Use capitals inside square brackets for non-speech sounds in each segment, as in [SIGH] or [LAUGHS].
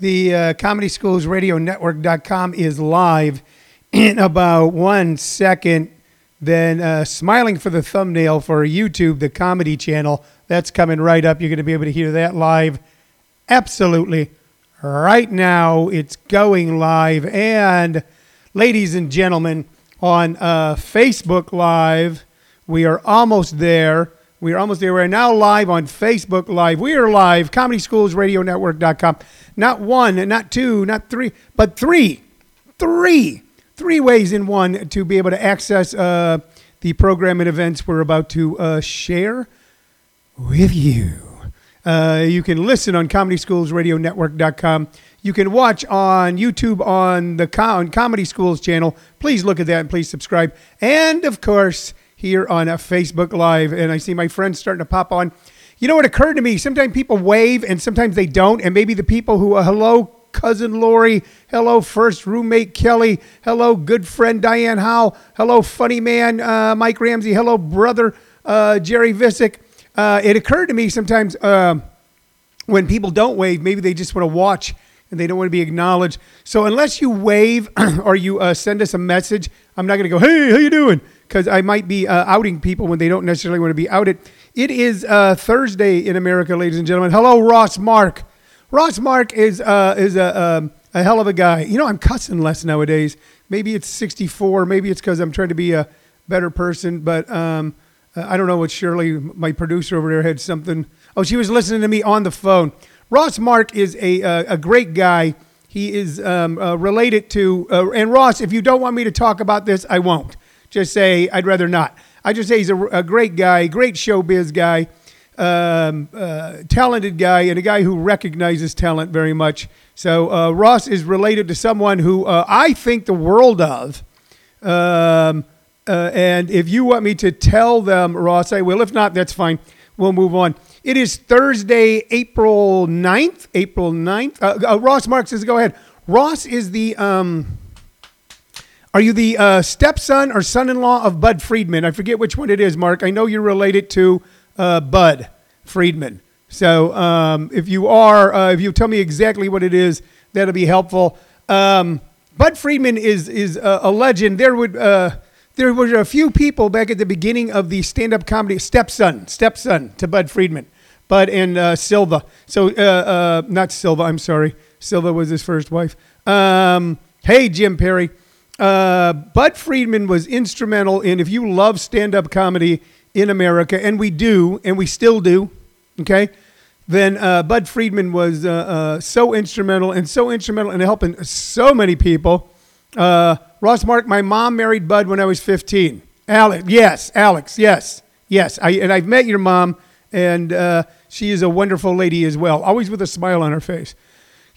The uh, Comedy Schools Radio Network.com is live in about one second. Then uh, smiling for the thumbnail for YouTube, the comedy channel. That's coming right up. You're going to be able to hear that live. Absolutely. Right now, it's going live. And ladies and gentlemen, on uh, Facebook Live, we are almost there. We are almost there. We're now live on Facebook Live. We are live, Comedy Schools Radio Network.com. Not one, not two, not three, but three. Three three ways in one to be able to access uh, the program and events we're about to uh, share with you. Uh, you can listen on ComedySchoolsRadioNetwork.com. You can watch on YouTube on the on Comedy Schools channel. Please look at that and please subscribe. And of course, here on a Facebook Live. And I see my friends starting to pop on. You know what occurred to me? Sometimes people wave and sometimes they don't. And maybe the people who, uh, hello, cousin Lori. Hello, first roommate Kelly. Hello, good friend Diane Howe. Hello, funny man uh, Mike Ramsey. Hello, brother uh, Jerry Visick. Uh, it occurred to me sometimes um, when people don't wave, maybe they just want to watch and they don't want to be acknowledged. So unless you wave [CLEARS THROAT] or you uh, send us a message, I'm not going to go, hey, how you doing? Because I might be uh, outing people when they don't necessarily want to be outed. It is uh, Thursday in America, ladies and gentlemen. Hello, Ross Mark. Ross Mark is uh, is a um, a hell of a guy. You know, I'm cussing less nowadays. Maybe it's 64. Maybe it's because I'm trying to be a better person. But um, I don't know what Shirley, my producer over there, had something. Oh, she was listening to me on the phone. Ross Mark is a a, a great guy. He is um, uh, related to uh, and Ross. If you don't want me to talk about this, I won't. Just say I'd rather not. I just say he's a, a great guy, great showbiz guy um, uh, talented guy and a guy who recognizes talent very much. So uh, Ross is related to someone who uh, I think the world of. Um, uh, and if you want me to tell them, Ross, I will. If not, that's fine. We'll move on. It is Thursday, April 9th. April 9th. Uh, uh, Ross Marks says, go ahead. Ross is the. Um, are you the stepson or son in law of Bud Friedman? I forget which one it is, Mark. I know you're related to uh, Bud Friedman. So um, if you are, uh, if you tell me exactly what it is, that'll be helpful. Um, Bud Friedman is is a, a legend. There would uh, there were a few people back at the beginning of the stand-up comedy stepson stepson to Bud Friedman, Bud and uh, Silver. So uh, uh, not Silver. I'm sorry. Silver was his first wife. Um, hey, Jim Perry. Bud Friedman was instrumental in if you love stand-up comedy in America, and we do, and we still do, okay, then uh, Bud Friedman was uh, uh, so instrumental and so instrumental in helping so many people. Uh, Ross Mark, my mom married Bud when I was 15. Alex, yes, Alex, yes, yes. I, and I've met your mom, and uh, she is a wonderful lady as well, always with a smile on her face.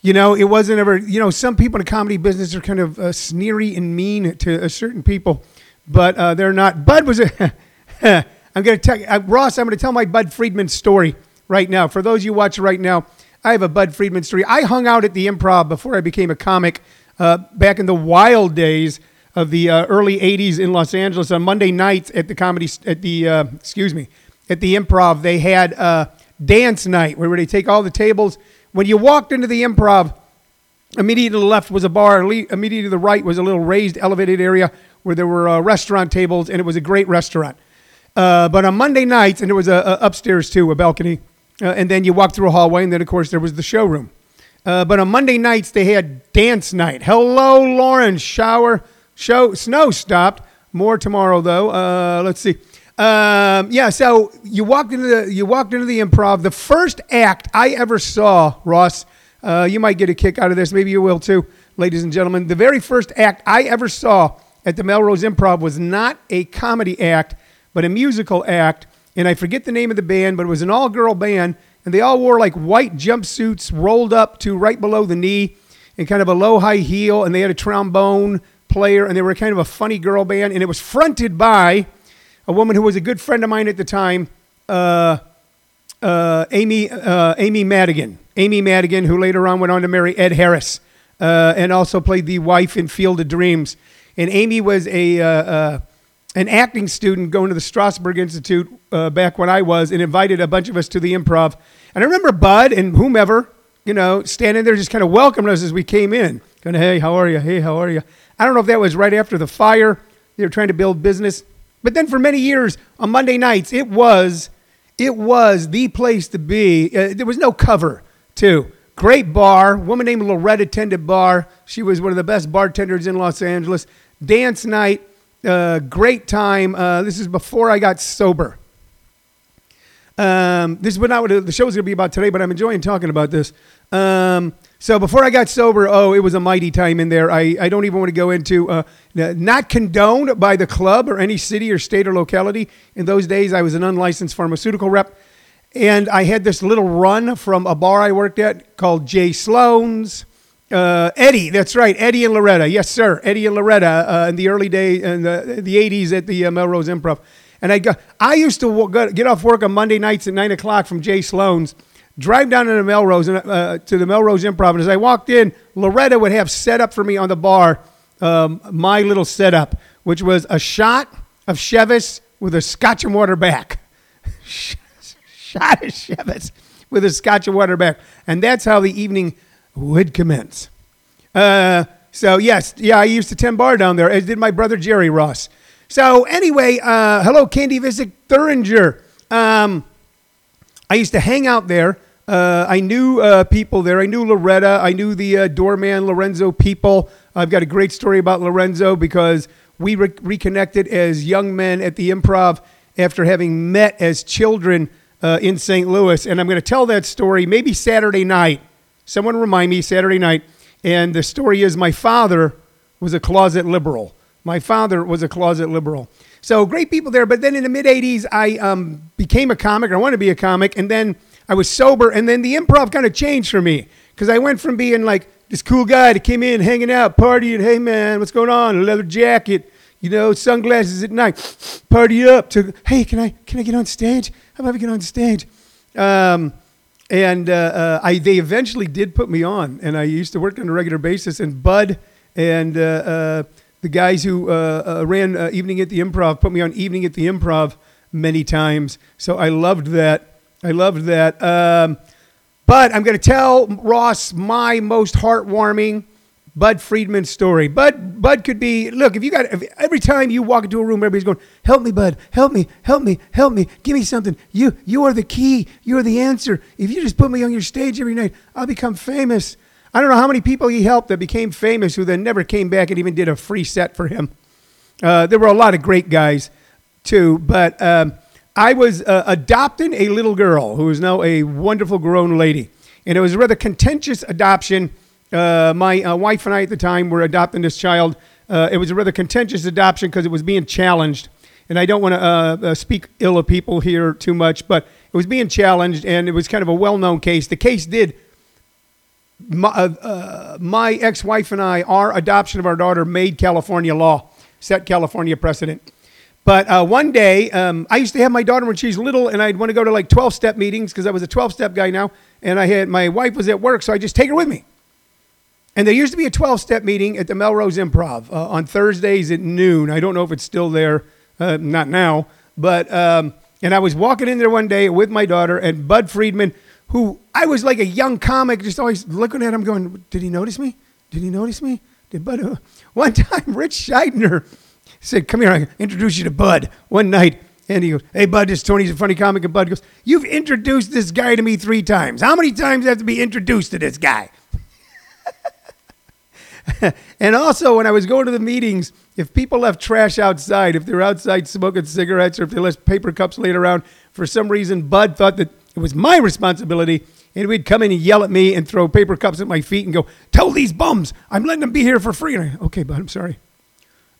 You know, it wasn't ever, you know, some people in the comedy business are kind of uh, sneery and mean to certain people, but they're not. Bud was a. [LAUGHS] I'm going to tell uh, Ross, I'm going to tell my Bud Friedman story right now. For those you watch right now, I have a Bud Friedman story. I hung out at the improv before I became a comic uh, back in the wild days of the uh, early 80s in Los Angeles on Monday nights at the comedy, at the, uh, excuse me, at the improv. They had a dance night where they take all the tables. When you walked into the improv, immediately to the left was a bar, immediately to the right was a little raised elevated area where there were uh, restaurant tables, and it was a great restaurant. Uh, but on Monday nights, and there was a, a upstairs too, a balcony, uh, and then you walked through a hallway, and then of course there was the showroom. Uh, but on Monday nights they had dance night. Hello, Lauren. Shower, show, snow stopped. More tomorrow though. Uh, let's see. Um, yeah, so you walked into the you walked into the improv. The first act I ever saw, Ross. Uh, you might get a kick out of this. Maybe you will too, ladies and gentlemen. The very first act I ever saw at the Melrose Improv was not a comedy act but a musical act. And I forget the name of the band, but it was an all girl band. And they all wore like white jumpsuits rolled up to right below the knee and kind of a low high heel. And they had a trombone player. And they were kind of a funny girl band. And it was fronted by a woman who was a good friend of mine at the time, uh, uh, Amy, uh, Amy Madigan. Amy Madigan, who later on went on to marry Ed Harris uh, and also played the wife in Field of Dreams. And Amy was a uh, uh, an acting student going to the Strasberg Institute back when I was and invited a bunch of us to the improv. And I remember Bud and whomever, you know, standing there just kind of welcoming us as we came in. Going, hey, how are you? Hey, how are you? I don't know if that was right after the fire. They were trying to build business. But then for many years on Monday nights, it was it was the place to be. Uh, there was no cover, too. Great bar. Woman named Loretta tended bar. She was one of the best bartenders in Los Angeles. Dance night. Uh, great time. Uh, this is before I got sober. Um, this is not what the show is going to be about today, but I'm enjoying talking about this. Um, so before I got sober, oh, it was a mighty time in there. I, I don't even want to go into uh, not condoned by the club or any city or state or locality. In those days, I was an unlicensed pharmaceutical rep, and I had this little run from a bar I worked at called Jay Sloan's. Uh, Eddie, that's right, Eddie and Loretta, yes sir, Eddie and Loretta uh, in the early days in the, the 80s at the uh, Melrose Improv. And I, go, I used to get off work on Monday nights at nine o'clock from Jay Sloan's drive down to the Melrose uh, to the Melrose Improv, and as I walked in, Loretta would have set up for me on the bar um, my little setup, which was a shot of Chivas with a Scotch and water back, [LAUGHS] shot of Chivas with a Scotch and water back, and that's how the evening would commence. Uh, so yes, yeah, I used to tend bar down there, as did my brother Jerry Ross. So anyway, uh, hello, Candy Visick Thuringer. Um, I used to hang out there uh, I knew uh, people there. I knew Loretta. I knew the uh, doorman Lorenzo people. I've got a great story about Lorenzo because we re- reconnected as young men at the improv after having met as children uh, in St. Louis. And I'm going to tell that story maybe Saturday night. Someone remind me Saturday night. And the story is my father was a closet liberal. My father was a closet liberal. So great people there. But then in the mid 80s, I um, became a comic. I wanted to be a comic. And then I was sober, and then the improv kind of changed for me because I went from being like this cool guy that came in, hanging out, partying. Hey man, what's going on? A leather jacket, you know, sunglasses at night, party up. To hey, can I can I get on stage? How about I get on stage? Um, and uh, uh, I they eventually did put me on, and I used to work on a regular basis. And Bud and uh, uh the guys who uh, uh, ran Evening at the Improv put me on Evening at the Improv many times. So I loved that. I loved that. Um, but I'm going to tell Ross my most heartwarming Bud Friedman story. Bud, Bud could be, look, if you got, if every time you walk into a room, everybody's going, help me, Bud, help me, help me, help me, give me something. You, you are the key. You are the answer. If you just put me on your stage every night, I'll become famous. I don't know how many people he helped that became famous who then never came back and even did a free set for him. Uh, there were a lot of great guys too, but um, I was uh, adopting a little girl who is now a wonderful grown lady. And it was a rather contentious adoption. Uh, my uh, wife and I at the time were adopting this child. Uh, it was a rather contentious adoption because it was being challenged. And I don't want to uh, uh, speak ill of people here too much, but it was being challenged, and it was kind of a well known case. The case did. My, my ex wife and I, our adoption of our daughter made California law, set California precedent. But uh, one day, um, I used to have my daughter when she was little, and I'd want to go to like 12 step meetings because I was a 12 step guy now. And I had my wife was at work, so I just take her with me. And there used to be a 12 step meeting at the Melrose Improv uh, on Thursdays at noon. I don't know if it's still there, uh, not now. But, um, and I was walking in there one day with my daughter, and Bud Friedman, who I was like a young comic, just always looking at him going, Did he notice me? Did he notice me? Did Bud? Uh, [LAUGHS] one time, Ritch Shydner said, Come here, I introduce you to Bud one night. And he goes, Hey, Bud, this Tony's a funny comic. And Bud goes, You've introduced this guy to me three times. How many times do I have to be introduced to this guy? [LAUGHS] and also, when I was going to the meetings, if people left trash outside, if they're outside smoking cigarettes, or if they left paper cups laid around, for some reason, Bud thought that it was my responsibility. And he'd come in and yell at me and throw paper cups at my feet and go, Tell these bums, I'm letting them be here for free. And I, okay, Bud, I'm sorry.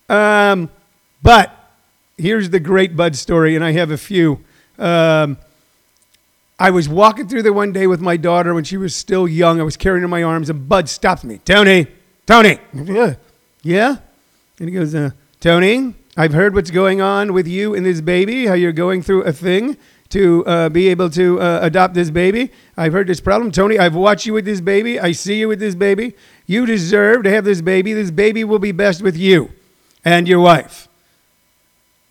Um, but here's the great Bud story, and I have a few. Um, I was walking through there one day with my daughter when she was still young. I was carrying her in my arms, and Bud stopped me. Tony, Tony, yeah, yeah. And he goes, uh, Tony, I've heard what's going on with you and this baby. How you're going through a thing to uh, be able to uh, adopt this baby. I've heard this problem, Tony. I've watched you with this baby. I see you with this baby. You deserve to have this baby. This baby will be best with you and your wife.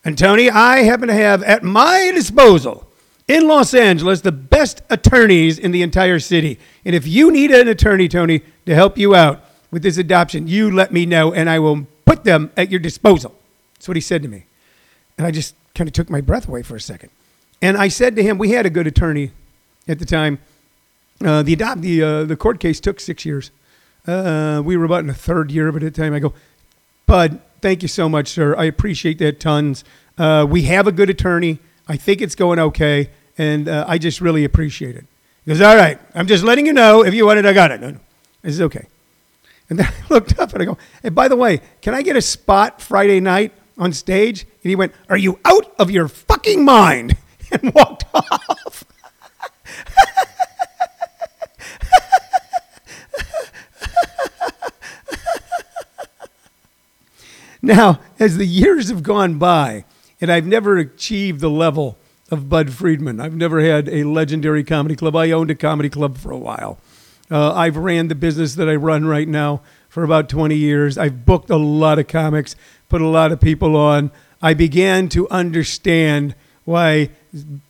And Tony, I happen to have at my disposal in Los Angeles the best attorneys in the entire city. And if you need an attorney, Tony, to help you out with this adoption, you let me know and I will put them at your disposal. That's what he said to me. And I just kind of took my breath away for a second. And I said to him, we had a good attorney at the time. Uh, the adopt the uh, the court case took six years. Uh, we were about in the third year of it at the time. I go, Bud, thank you so much, sir. I appreciate that tons. Uh, we have a good attorney. I think it's going okay, and uh, I just really appreciate it. He goes, all right. I'm just letting you know. If you want it, I got it. No, no. This is okay. And then [LAUGHS] I looked up and I go, hey, by the way, can I get a spot Friday night on stage? And he went, are you out of your fucking mind? [LAUGHS] And walked [LAUGHS] off. Now, as the years have gone by, and I've never achieved the level of Bud Friedman, I've never had a legendary comedy club. I owned a comedy club for a while. Uh, I've ran the business that I run right now for about 20 years. I've booked a lot of comics, put a lot of people on. I began to understand why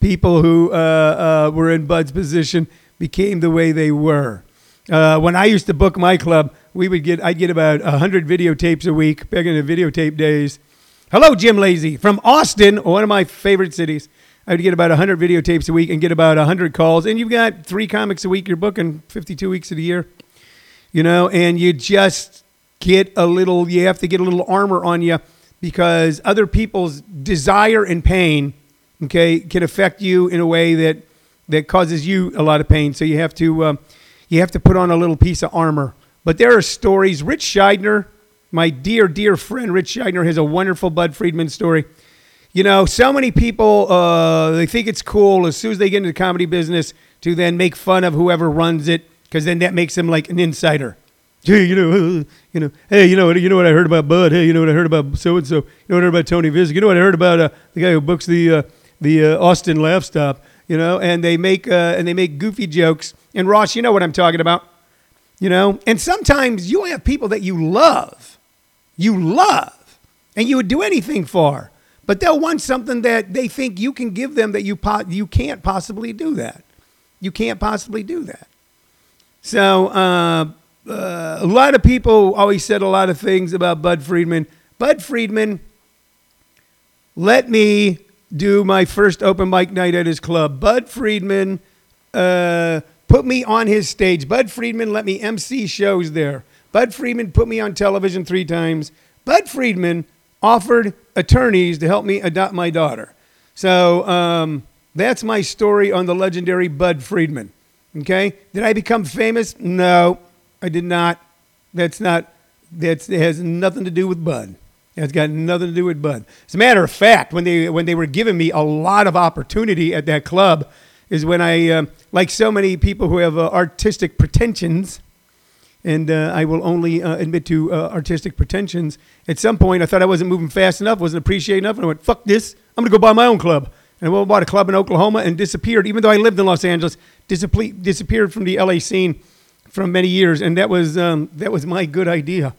people who uh, uh, were in Bud's position became the way they were. Uh, when I used to book my club, we would get I'd get about hundred videotapes a week back in the videotape days. Hello, Jim Lacey from Austin, one of my favorite cities. I would get about 100 videotapes a week and get about 100 calls. And you've got three comics a week. You're booking 52 weeks of the year, you know, and you just get a little, you have to get a little armor on you because other people's desire and pain, okay, can affect you in a way that, that causes you a lot of pain. So you have to, um, you have to put on a little piece of armor but there are stories. Ritch Shydner, my dear, dear friend Ritch Shydner, has a wonderful Bud Friedman story. You know, so many people uh, they think it's cool as soon as they get into the comedy business to then make fun of whoever runs it because then that makes them like an insider. [LAUGHS] Hey, you know, [LAUGHS] you know, hey, you know? You know what I heard about Bud? Hey, you know what I heard about so and so? You know what I heard about Tony Visick? You know what I heard about uh, the guy who books the uh, the uh, Austin Laugh Stop? You know, and they make uh, and they make goofy jokes. And Ross, you know what I'm talking about you know? And sometimes you have people that you love, you love, and you would do anything for, but they'll want something that they think you can give them that you, po- you can't possibly do that. You can't possibly do that. So, uh, uh, a lot of people always said a lot of things about Bud Friedman. Bud Friedman let me do my first open mic night at his club. Bud Friedman uh, put me on his stage. Bud Friedman let me MC shows there. Bud Friedman put me on television three times. Bud Friedman offered attorneys to help me adopt my daughter. So um, that's my story on the legendary Bud Friedman. Okay? Did I become famous? No, I did not. That's not, that's, it has nothing to do with Bud. It's got nothing to do with Bud. As a matter of fact, when they, when they were giving me a lot of opportunity at that club, is when I, uh, like so many people who have uh, artistic pretensions, and uh, I will only uh, admit to uh, artistic pretensions. At some point, I thought I wasn't moving fast enough, wasn't appreciating enough, and I went, "Fuck this! I'm gonna go buy my own club." And I went bought a club in Oklahoma and disappeared. Even though I lived in Los Angeles, disappeared from the LA scene for many years, and that was um, that was my good idea.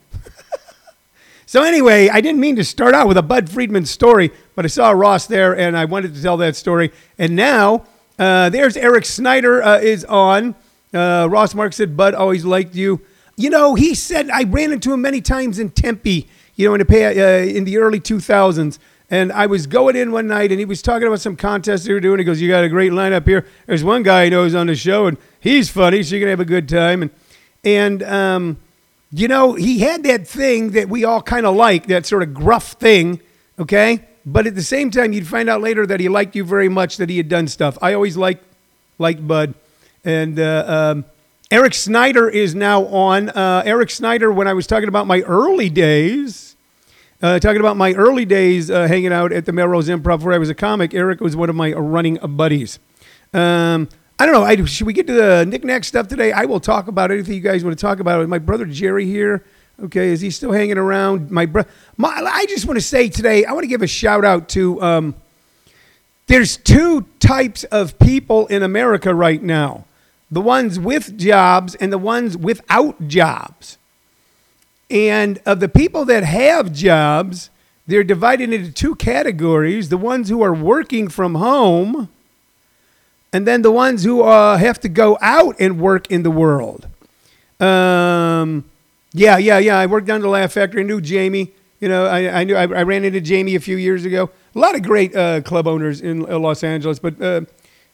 [LAUGHS] so anyway, I didn't mean to start out with a Bud Friedman story, but I saw Ross there, and I wanted to tell that story. And now uh, there's Eric Snyder uh, is on. Uh, Ross Mark said, Bud always liked you. You know, he said, I ran into him many times in Tempe, you know, in the, uh, in the early 2000s. And I was going in one night and he was talking about some contest they were doing. He goes, You got a great lineup here. There's one guy he knows on the show and he's funny, so you're going to have a good time. And, and um, you know, he had that thing that we all kind of like, that sort of gruff thing, okay? But at the same time, you'd find out later that he liked you very much, that he had done stuff. I always liked, liked Bud. And uh, um, Eric Snyder is now on. Uh, Eric Snyder, when I was talking about my early days, uh, talking about my early days uh, hanging out at the Melrose Improv where I was a comic, Eric was one of my running buddies. Um, I don't know. I, should we get to the knickknack stuff today? I will talk about anything you guys want to talk about. My brother Jerry here Okay, is he still hanging around? My brother. I just want to say today, I want to give a shout out to. Um, there's two types of people in America right now: the ones with jobs and the ones without jobs. And of the people that have jobs, they're divided into two categories the ones who are working from home, and then the ones who uh, have to go out and work in the world. Um, yeah, yeah, yeah. I worked down the Laugh Factory. I knew Jamie. You know, I, I knew I, I ran into Jamie a few years ago. A lot of great uh, club owners in uh, Los Angeles, but uh,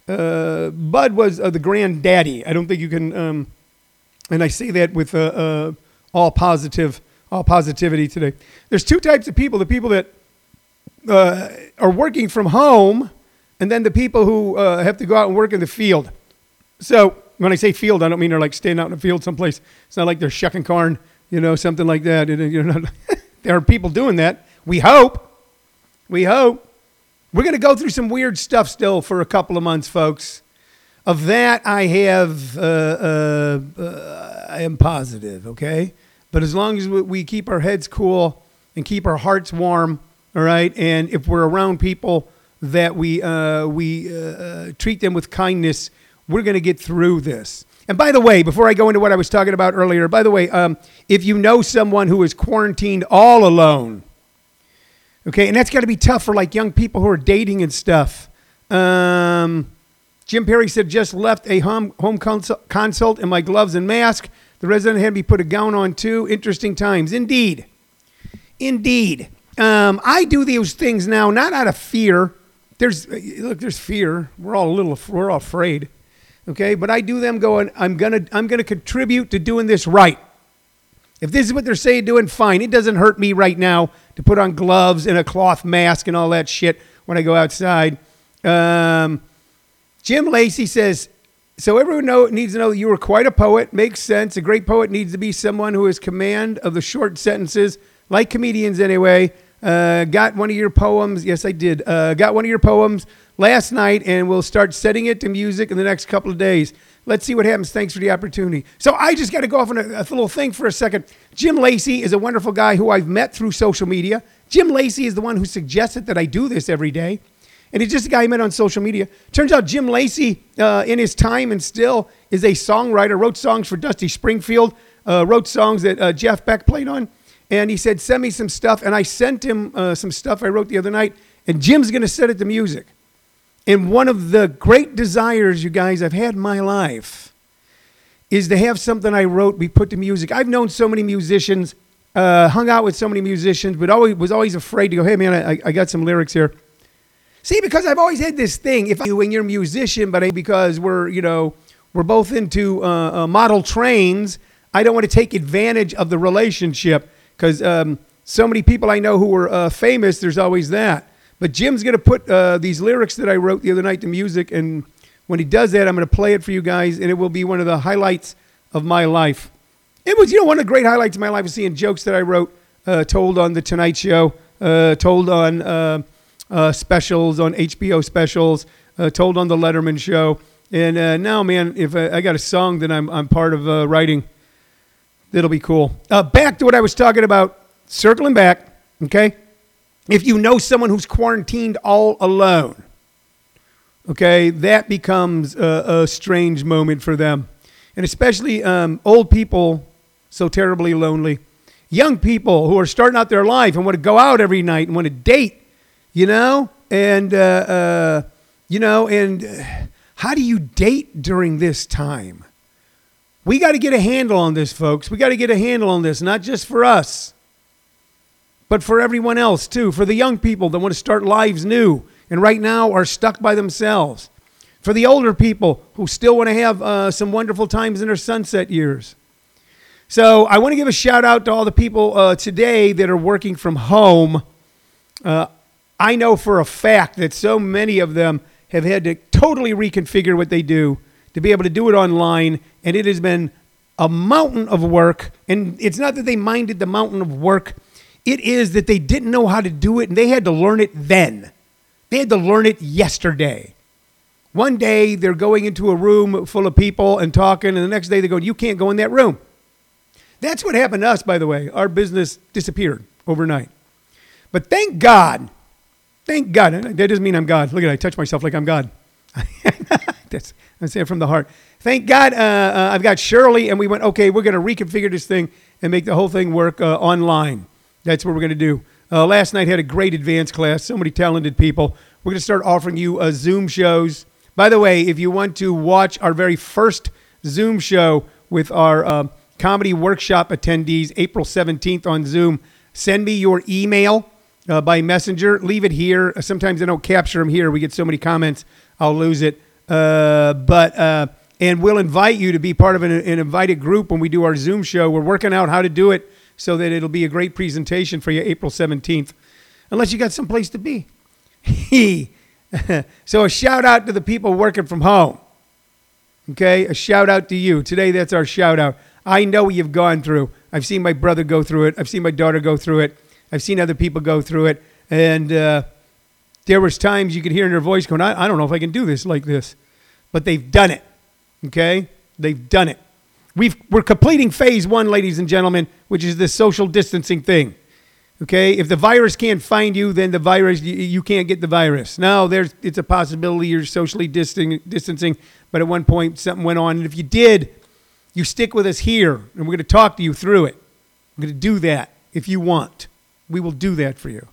uh, Bud was uh, the granddaddy. I don't think you can, um, and I say that with uh, all positive, all positivity today. There's two types of people: the people that are working from home, and then the people who have to go out and work in the field. So when I say field, I don't mean they're like staying out in the field someplace. It's not like they're shucking corn, you know, something like that. You [LAUGHS] there are people doing that. We hope. We hope. We're going to go through some weird stuff still for a couple of months, folks. Of that, I have, uh, uh, uh, I am positive, okay? But as long as we- we keep our heads cool and keep our hearts warm, all right? And if we're around people that we, uh, we uh, uh, treat them with kindness, we're going to get through this. And by the way, before I go into what I was talking about earlier, by the way, um, if you know someone who is quarantined all alone, Okay, and that's got to be tough for like young people who are dating and stuff. Um, Jim Perry said, just left a home, home consult, consult in my gloves and mask. The resident had me put a gown on too. Interesting times. Indeed. Indeed. Um, I do these things now not out of fear. There's, look, there's fear. We're all a little, we're all afraid. Okay, but I do them going, I'm to, I'm to contribute to doing this right. If this is what they're saying doing, fine. It doesn't hurt me right now to put on gloves and a cloth mask and all that shit when I go outside. Um, Jim Lacey says, so everyone know, needs to know that you were quite a poet. Makes sense. A great poet needs to be someone who has command of the short sentences, like comedians anyway. Uh, got one of your poems. Yes, I did. Uh, got one of your poems last night, and we'll start setting it to music in the next couple of days. Let's see what happens. Thanks for the opportunity. So I just got to go off on a, a little thing for a second. Jim Lacey is a wonderful guy who I've met through social media. Jim Lacey is the one who suggested that I do this every day. And he's just a guy I met on social media. Turns out Jim Lacey, uh, in his time and still, is a songwriter, wrote songs for Dusty Springfield, uh, wrote songs that uh, Jeff Beck played on. And he said, send me some stuff. And I sent him uh, some stuff I wrote the other night. And Jim's going to set it to music. And one of the great desires, you guys, I've had in my life is to have something I wrote be put to music. I've known so many musicians, uh, hung out with so many musicians, but always was always afraid to go, hey man, I, I got some lyrics here. See, because I've always had this thing. If you and you're a musician, but I- because we're you know we're both into uh, uh, model trains, I don't want to take advantage of the relationship because um, so many people I know who are uh, famous. There's always that. But Jim's going to put uh, these lyrics that I wrote the other night to music, and when he does that, I'm going to play it for you guys, and it will be one of the highlights of my life. It was, you know, one of the great highlights of my life was seeing jokes that I wrote, uh, told on the Tonight Show, uh, told on uh, uh, specials, on HBO specials, uh, told on the Letterman Show, and now, man, if I, I got a song that I'm I'm part of writing, that'll be cool. Back to what I was talking about, circling back, okay. If you know someone who's quarantined all alone, okay, that becomes a, a strange moment for them. And especially um, old people, so terribly lonely. Young people who are starting out their life and want to go out every night and want to date, you know? And, uh, uh, you know, and uh, how do you date during this time? We got to get a handle on this, folks. We got to get a handle on this, not just for us, but for everyone else too. For the young people that want to start lives new and right now are stuck by themselves. For the older people who still want to have uh, some wonderful times in their sunset years. So I want to give a shout out to all the people uh, today that are working from home. Uh, I know for a fact that so many of them have had to totally reconfigure what they do to be able to do it online, and it has been a mountain of work. And it's not that they minded the mountain of work, it is that they didn't know how to do it, and they had to learn it then. They had to learn it yesterday. One day they're going into a room full of people and talking, and the next day they go, You can't go in that room. That's what happened to us, by the way. Our business disappeared overnight. But thank God, thank God. That doesn't mean I'm God. Look at it, I touch myself like I'm God. [LAUGHS] That's I'm saying from the heart. Thank God, uh, uh, I've got Shirley, and we went. Okay, we're going to reconfigure this thing and make the whole thing work uh, online. That's what we're going to do. Uh, last night had a great advanced class. So many talented people. We're going to start offering you uh, Zoom shows. By the way, if you want to watch our very first Zoom show with our uh, comedy workshop attendees, April 17th on Zoom, send me your email uh, by messenger. Leave it here. Sometimes I don't capture them here. We get so many comments, I'll lose it. Uh, but uh, and we'll invite you to be part of an, an invited group when we do our Zoom show. We're working out how to do it so that it'll be a great presentation for you April 17th, unless you got someplace to be. [LAUGHS] [LAUGHS] so a shout out to the people working from home. Okay, a shout out to you. Today, that's our shout out. I know what you've gone through. I've seen my brother go through it. I've seen my daughter go through it. I've seen other people go through it. And uh, there was times you could hear in their voice going, I, I don't know if I can do this like this. But they've done it. Okay? They've done it. We've, we're completing phase one, ladies and gentlemen, which is this social distancing thing. Okay, if the virus can't find you, then the virus you, you can't get the virus. Now there's it's a possibility you're socially distancing, distancing, but at one point something went on, and if you did, you stick with us here, and we're going to talk to you through it. We're going to do that if you want. We will do that for you.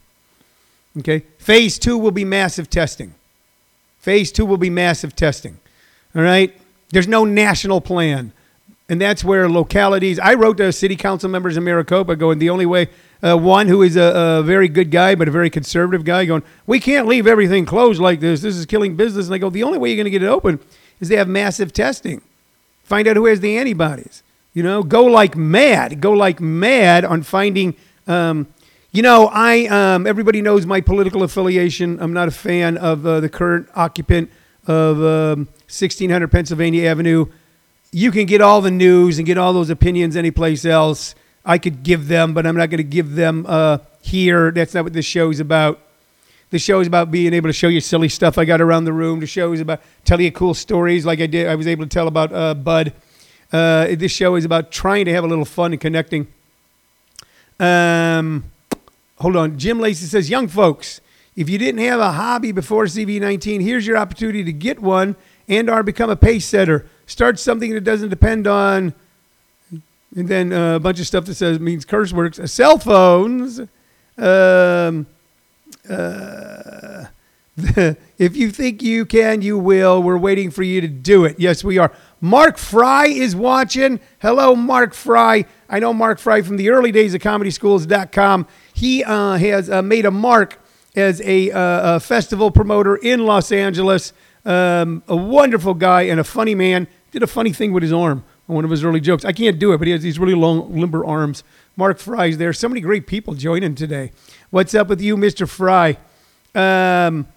Okay, phase two will be massive testing. Phase two will be massive testing. All right, there's no national plan. And that's where localities, I wrote to city council members in Maricopa going, the only way, uh, one who is a, a, very good guy, but a very conservative guy, going, we can't leave everything closed like this. This is killing business. And I go, the only way you're going to get it open is they have massive testing. Find out who has the antibodies. You know, go like mad. Go like mad on finding. Um, you know, I um, everybody knows my political affiliation. I'm not a fan of uh, the current occupant of um, 1600 Pennsylvania Avenue you can get all the news and get all those opinions anyplace else. I could give them, but I'm not going to give them uh, here. That's not what this show is about. The show is about being able to show you silly stuff I got around the room. The show is about telling you cool stories like I did. I was able to tell about uh, Bud. Uh, this show is about trying to have a little fun and connecting. Um, hold on. Jim Lacey says, young folks, if you didn't have a hobby before CV19, here's your opportunity to get one and or become a pace setter start something that doesn't depend on, and then uh, a bunch of stuff that says means curse words. Uh, cell phones. Um, uh, [LAUGHS] if you think you can, you will. We're waiting for you to do it. Yes, we are. Mark Fry is watching. Hello, Mark Fry. I know Mark Fry from the early days of comedyschools.com. He uh, has uh, made a mark as a, uh, a, festival promoter in Los Angeles. Um, a wonderful guy and a funny man did a funny thing with his arm on one of his early jokes. I can't do it, but he has these really long, limber arms. Mark Fry's there. So many great people joining today. What's up with you, Mr. Fry? Um,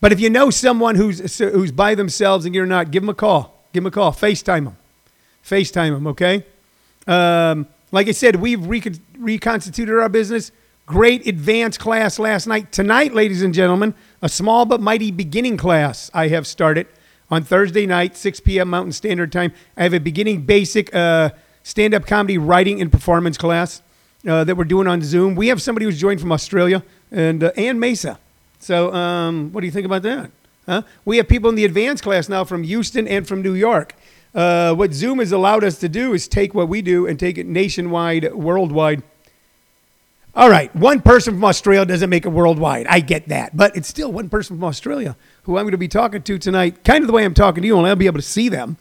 but if you know someone who's who's by themselves and you're not, give them a call. Give them a call. FaceTime them. FaceTime them, okay? Um, like I said, we've recon- reconstituted our business. Great advanced class last night. Tonight, ladies and gentlemen, a small but mighty beginning class I have started on Thursday night, 6 p.m. Mountain Standard Time. I have a beginning basic uh, stand up comedy writing and performance class uh, that we're doing on Zoom. We have somebody who's joined from Australia and uh, Ann Mesa. So, um, what do you think about that? Huh? We have people in the advanced class now from Houston and from New York. Uh, what Zoom has allowed us to do is take what we do and take it nationwide, worldwide. All right, one person from Australia doesn't make it worldwide. I get that. But it's still one person from Australia who I'm going to be talking to tonight, kind of the way I'm talking to you, only I'll be able to see them.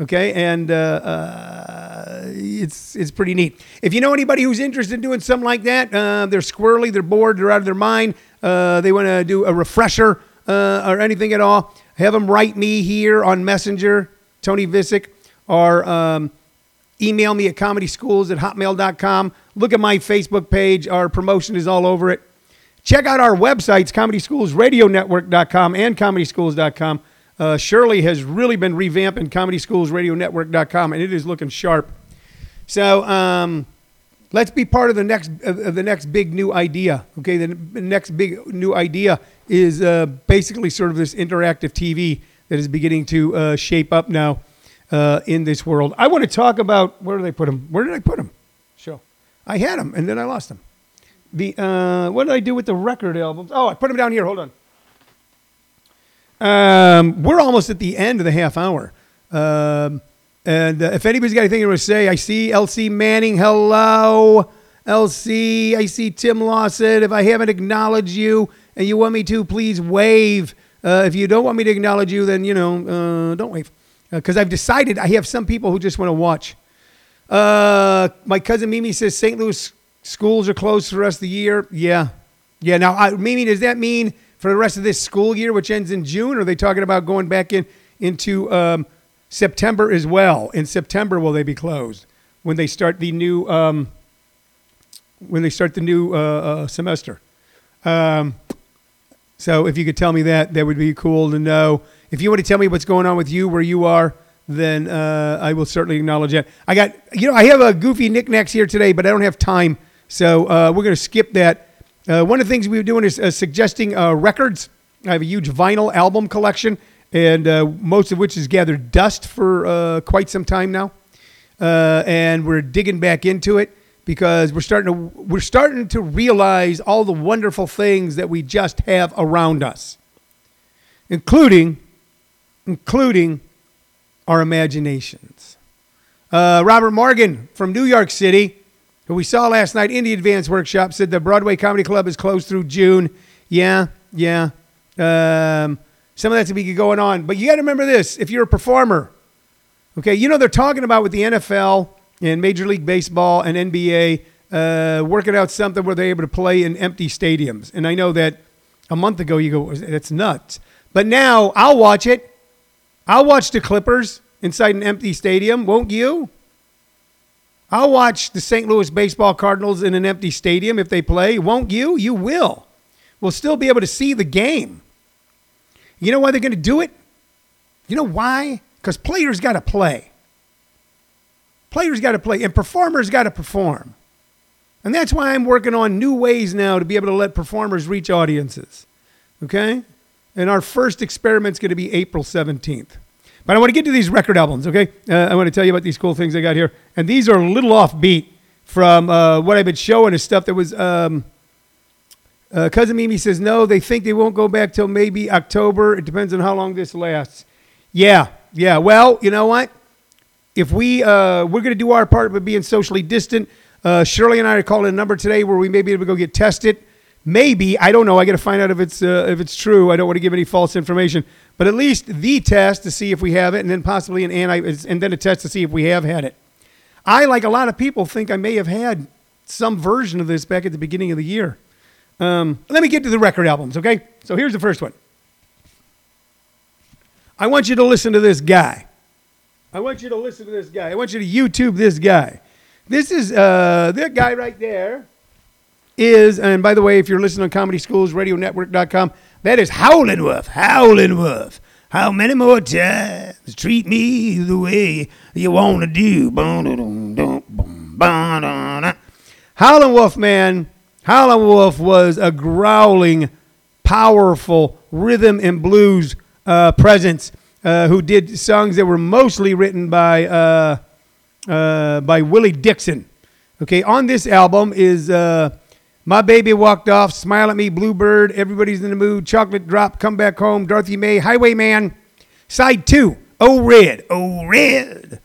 Okay, and uh, uh, it's it's pretty neat. If you know anybody who's interested in doing something like that, uh, they're squirrely, they're bored, they're out of their mind, uh, they want to do a refresher uh, or anything at all, have them write me here on Messenger, Tony Visick, or um, email me at comedyschools at hotmail.com. Look at my Facebook page. Our promotion is all over it. Check out our websites, ComedySchoolsRadioNetwork.com and ComedySchools.com. Uh, Shirley has really been revamping ComedySchoolsRadioNetwork.com, and it is looking sharp. So um, let's be part of the next of the next big new idea. Okay, the next big new idea is uh, basically sort of this interactive TV that is beginning to uh, shape up now uh, in this world. I want to talk about where did I put them? Where did I put them? Show. I had them, and then I lost them the uh, what did I do with the record albums? Oh, I put them down here. Hold on. Um, we're almost at the end of the half hour. Um, and uh, if anybody's got anything to say, I see LC Manning. Hello. LC. I see Tim Lawson. If I haven't acknowledged you and you want me to, please wave. Uh, if you don't want me to acknowledge you, then, you know, uh, don't wave. Because uh, I've decided I have some people who just want to watch. Uh, my cousin Mimi says St. Louis schools are closed for the rest of the year. Yeah. Yeah. Now, I, Mimi, does that mean for the rest of this school year, which ends in June? Are they talking about going back in into um, September as well? In September, will they be closed when they start the new um, when they start the new uh, uh, semester? Um, so, if you could tell me that, that would be cool to know. If you want to tell me what's going on with you, where you are, then uh, I will certainly acknowledge that. I got, you know, I have a goofy knickknacks here today, but I don't have time, so uh, we're going to skip that. Uh, one of the things we were doing is uh, suggesting uh, records. I have a huge vinyl album collection, and uh, most of which has gathered dust for quite some time now, and we're digging back into it because we're starting to we're starting to realize all the wonderful things that we just have around us, including including our imaginations. Uh, Robert Morgan from New York City, who we saw last night in the advanced workshop, said the Broadway Comedy Club is closed through June. Yeah, yeah. Um, some of that's to be going on. But you got to remember this if you're a performer, okay, you know, they're talking about with the NFL and Major League Baseball and NBA uh, working out something where they're able to play in empty stadiums. And I know that a month ago you go, that's nuts. But now I'll watch it I'll watch the Clippers inside an empty stadium, won't you? I'll watch the St. Louis Baseball Cardinals in an empty stadium if they play, won't you? You will. We'll still be able to see the game. You know why they're going to do it? You know why? Because players got to play. Players got to play, and performers got to perform. And that's why I'm working on new ways now to be able to let performers reach audiences. Okay? And our first experiment's going to be April 17th. But I want to get to these record albums, okay? Uh, I want to tell you about these cool things I got here. And these are a little offbeat from uh, what I've been showing is stuff that was. Um, uh, Cousin Mimi says, no, they think they won't go back till maybe October. It depends on how long this lasts. Yeah, yeah. Well, you know what? If we, uh, we're going to do our part by being socially distant. Uh, Shirley and I are calling a number today where we may be able to go get tested maybe I don't know. I got to find out if it's uh, if it's true. I don't want to give any false information, but at least the test to see if we have it, and then possibly an anti, and then a test to see if we have had it. I, like a lot of people, think I may have had some version of this back at the beginning of the year. Um, let me get to the record albums, okay? So here's the first one. I want you to listen to this guy. I want you to listen to this guy. I want you to YouTube this guy. This is uh, that guy right there is, and by the way, if you're listening on Comedy Schools Radio Network.com, that is Howlin' Wolf. Howlin' Wolf. How many more times treat me the way you want to do? Howlin' Wolf, man. Howlin' Wolf was a growling, powerful rhythm and blues uh, presence uh, who did songs that were mostly written by uh, uh by Willie Dixon. Okay, on this album is uh, my baby walked off. Smile at me, Bluebird. Everybody's in the mood. Chocolate drop. Come back home. Dorothy May. Highwayman. Side two. Oh red. Oh red.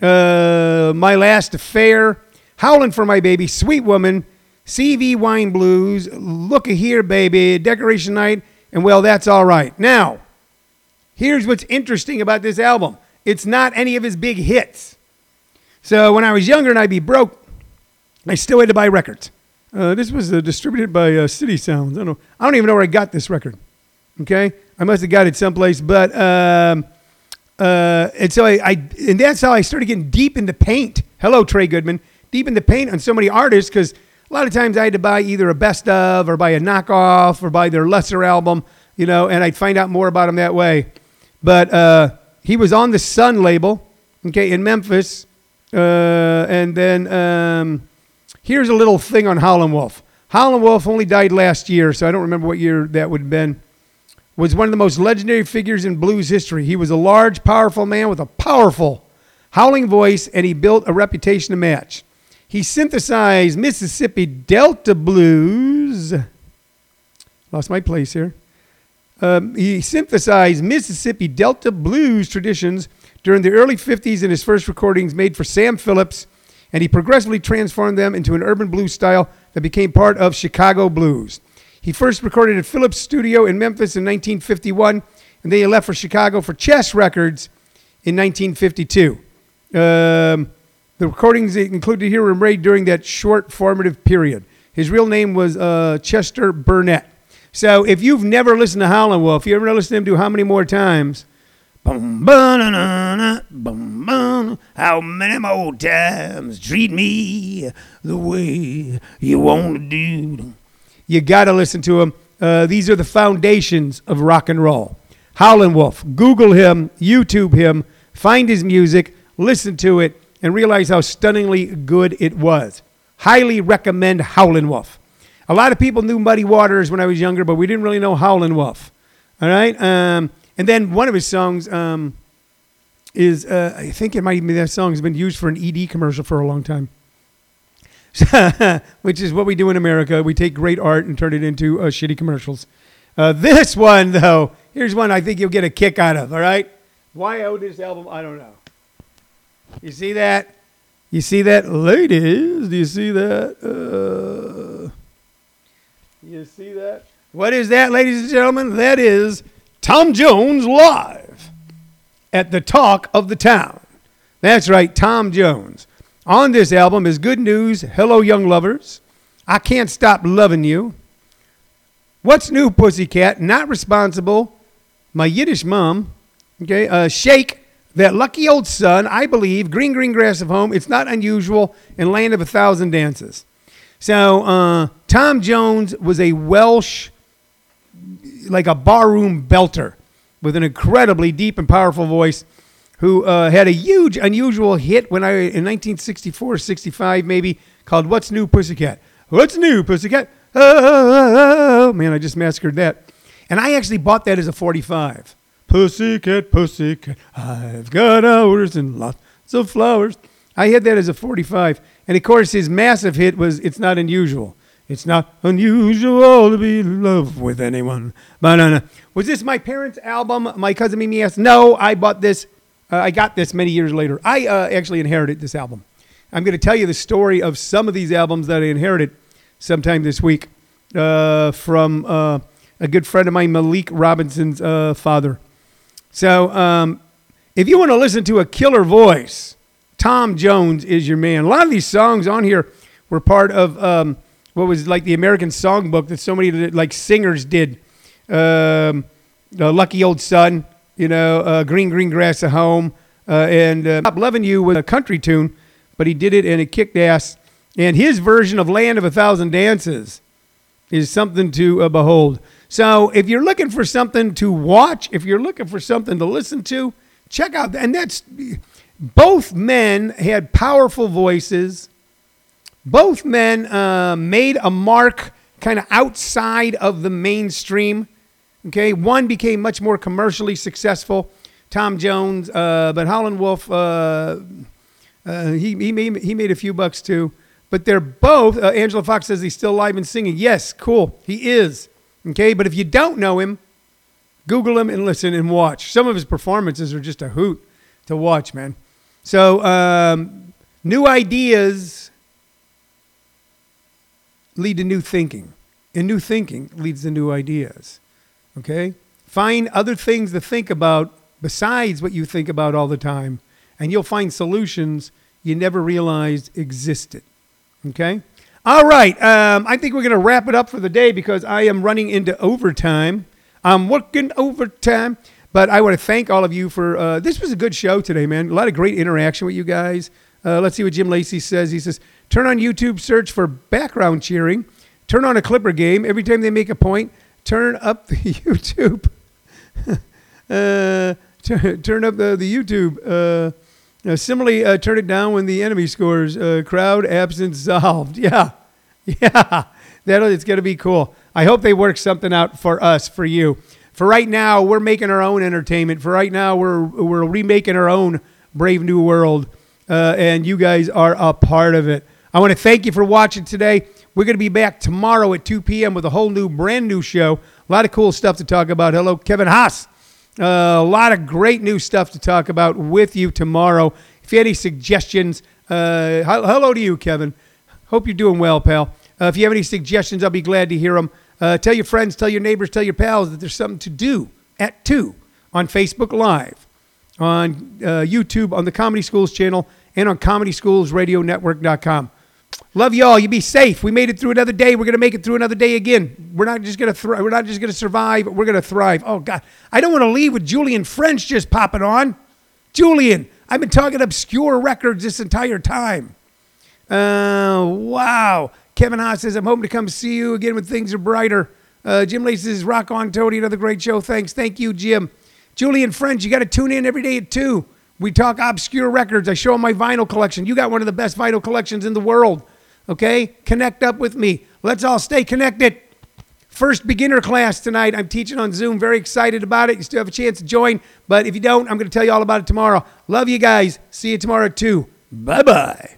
Uh, my last affair. Howling for my baby. Sweet woman. CV wine blues. Look a here, baby. Decoration night. And well, that's all right. Now, here's what's interesting about this album. It's not any of his big hits. So when I was younger and I'd be broke, I still had to buy records. Uh, this was uh, distributed by uh, City Sounds. I don't know. I don't even know where I got this record. Okay, I must have got it someplace. But um, uh, and so I, I, and that's how I started getting deep into paint. Hello, Trey Goodman. Deep into paint on so many artists because a lot of times I had to buy either a best of or buy a knockoff or buy their lesser album. You know, and I'd find out more about them that way. But uh, he was on the Sun label, okay, in Memphis, uh, and then. Um, Here's a little thing on Howlin' Wolf. Howlin' Wolf only died last year, so I don't remember what year that would have been. Was one of the most legendary figures in blues history. He was a large, powerful man with a powerful howling voice, and he built a reputation to match. He synthesized Mississippi Delta blues. Lost my place here. Um, he synthesized Mississippi Delta blues traditions during the early 50s in his first recordings made for Sam Phillips and he progressively transformed them into an urban blues style that became part of Chicago blues. He first recorded at Phillips Studio in Memphis in 1951, and then he left for Chicago for Chess Records in 1952. Um, the recordings included here were made during that short formative period. His real name was uh, Chester Burnett. So if you've never listened to Howlin' Wolf, you ever listen to him do how many more times? How many more times treat me the way you want to do? You got to listen to him. Uh, these are the foundations of rock and roll. Howlin' Wolf. Google him, YouTube him, find his music, listen to it, and realize how stunningly good it was. Highly recommend Howlin' Wolf. A lot of people knew Muddy Waters when I was younger, but we didn't really know Howlin' Wolf. All right? Um, and then one of his songs um, is, uh, I think it might even be that song has been used for an ED commercial for a long time. [LAUGHS] Which is what we do in America. We take great art and turn it into uh, shitty commercials. Uh, this one, though, here's one I think you'll get a kick out of, all right? Why I owe this album, I don't know. You see that? You see that? Ladies, do you see that? Uh, you see that? What is that, ladies and gentlemen? That is Tom Jones live at the talk of the town. That's right, Tom Jones. On this album is Good News, Hello Young Lovers, I Can't Stop Loving You, What's New Pussycat, Not Responsible, My Yiddish Mom, okay, uh, Shake, That Lucky Old Sun, I Believe, Green Green Grass of Home, It's Not Unusual, and Land of a Thousand Dances. So uh, Tom Jones was a Welsh like a barroom belter with an incredibly deep and powerful voice who uh, had a huge, unusual hit when I in 1964, 65 maybe called "What's New, Pussycat." What's new, Pussycat? Oh, man, I just massacred that. And I actually bought that as a 45. Pussycat, pussycat, I've got hours and lots of flowers. I had that as a 45. And of course, his massive hit was It's Not Unusual. It's not unusual to be in love with anyone. Banana. Was this my parents' album? My cousin Mimi asked. No, I bought this. Uh, I got this many years later. I uh, actually inherited this album. I'm going to tell you the story of some of these albums that I inherited sometime this week uh, from uh, a good friend of mine, Malik Robinson's uh, father. So, um, if you want to listen to a killer voice, Tom Jones is your man. A lot of these songs on here were part of. Um, what was like the American Songbook that so many like singers did. Um, Lucky Old Sun, you know, uh, Green Green Grass at Home, uh, and uh, Loving You was a country tune, but he did it and it kicked ass. And his version of Land of a Thousand Dances is something to uh, behold. So if you're looking for something to watch, if you're looking for something to listen to, check out. And that's both men had powerful voices both men uh, made a mark kind of outside of the mainstream. Okay, one became much more commercially successful, Tom Jones, uh, but Howlin' Wolf, uh, uh, he, he, made, he made a few bucks too. But they're both, uh, Angela Fox says he's still alive and singing. Yes, cool, he is. Okay, but if you don't know him, Google him and listen and watch. Some of his performances are just a hoot to watch, man. So, um, new ideas lead to new thinking, and new thinking leads to new ideas. Okay? Find other things to think about besides what you think about all the time, and you'll find solutions you never realized existed. Okay? All right. Um, I think we're going to wrap it up for the day because I am running into overtime. I'm working overtime. But I want to thank all of you for uh, this was a good show today, man. A lot of great interaction with you guys. Uh, let's see what Jim Lacey says. He says, Turn on YouTube, search for background cheering. Turn on a Clipper game. Every time they make a point, turn up the [LAUGHS] YouTube. [LAUGHS] uh, t- turn up the, the YouTube. Uh, uh, similarly, uh, turn it down when the enemy scores. Uh, crowd absence solved. [LAUGHS] Yeah. Yeah. That'll, it's going to be cool. I hope they work something out for us, for you. For right now, we're making our own entertainment. For right now, we're, we're remaking our own Brave New World uh, and you guys are a part of it. I want to thank you for watching today. We're going to be back tomorrow at 2 p.m. with a whole new, brand new show. A lot of cool stuff to talk about. Hello, Kevin Haas. Uh, a lot of great new stuff to talk about with you tomorrow. If you have any suggestions Uh, hel- hello to you, Kevin. Hope you're doing well, pal. Uh, if you have any suggestions, I'll be glad to hear them. Uh, tell your friends, tell your neighbors, tell your pals that there's something to do at 2 on Facebook Live, on uh, YouTube, on the Comedy Schools channel, and on ComedySchoolsRadioNetwork.com. Love y'all. You be safe. We made it through another day. We're gonna make it through another day again. We're not just gonna thri- we're not just gonna survive. We're gonna thrive. Oh God, I don't want to leave with Julian French just popping on. Julian, I've been talking obscure records this entire time. Uh, wow. Kevin Haas says, I'm hoping to come see you again when things are brighter. Uh, Jim Lee says, Rock on, Tony. Another great show. Thanks. Thank you, Jim. Julian French, you got to tune in every day at 2. We talk obscure records. I show 'em my vinyl collection. You got one of the best vinyl collections in the world. Okay? Connect up with me. Let's all stay connected. First beginner class tonight. I'm teaching on Zoom. Very excited about it. You still have a chance to join. But if you don't, I'm going to tell you all about it tomorrow. Love you guys. See you tomorrow too. Bye bye.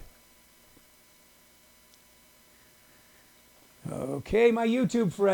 Okay, my YouTube friends.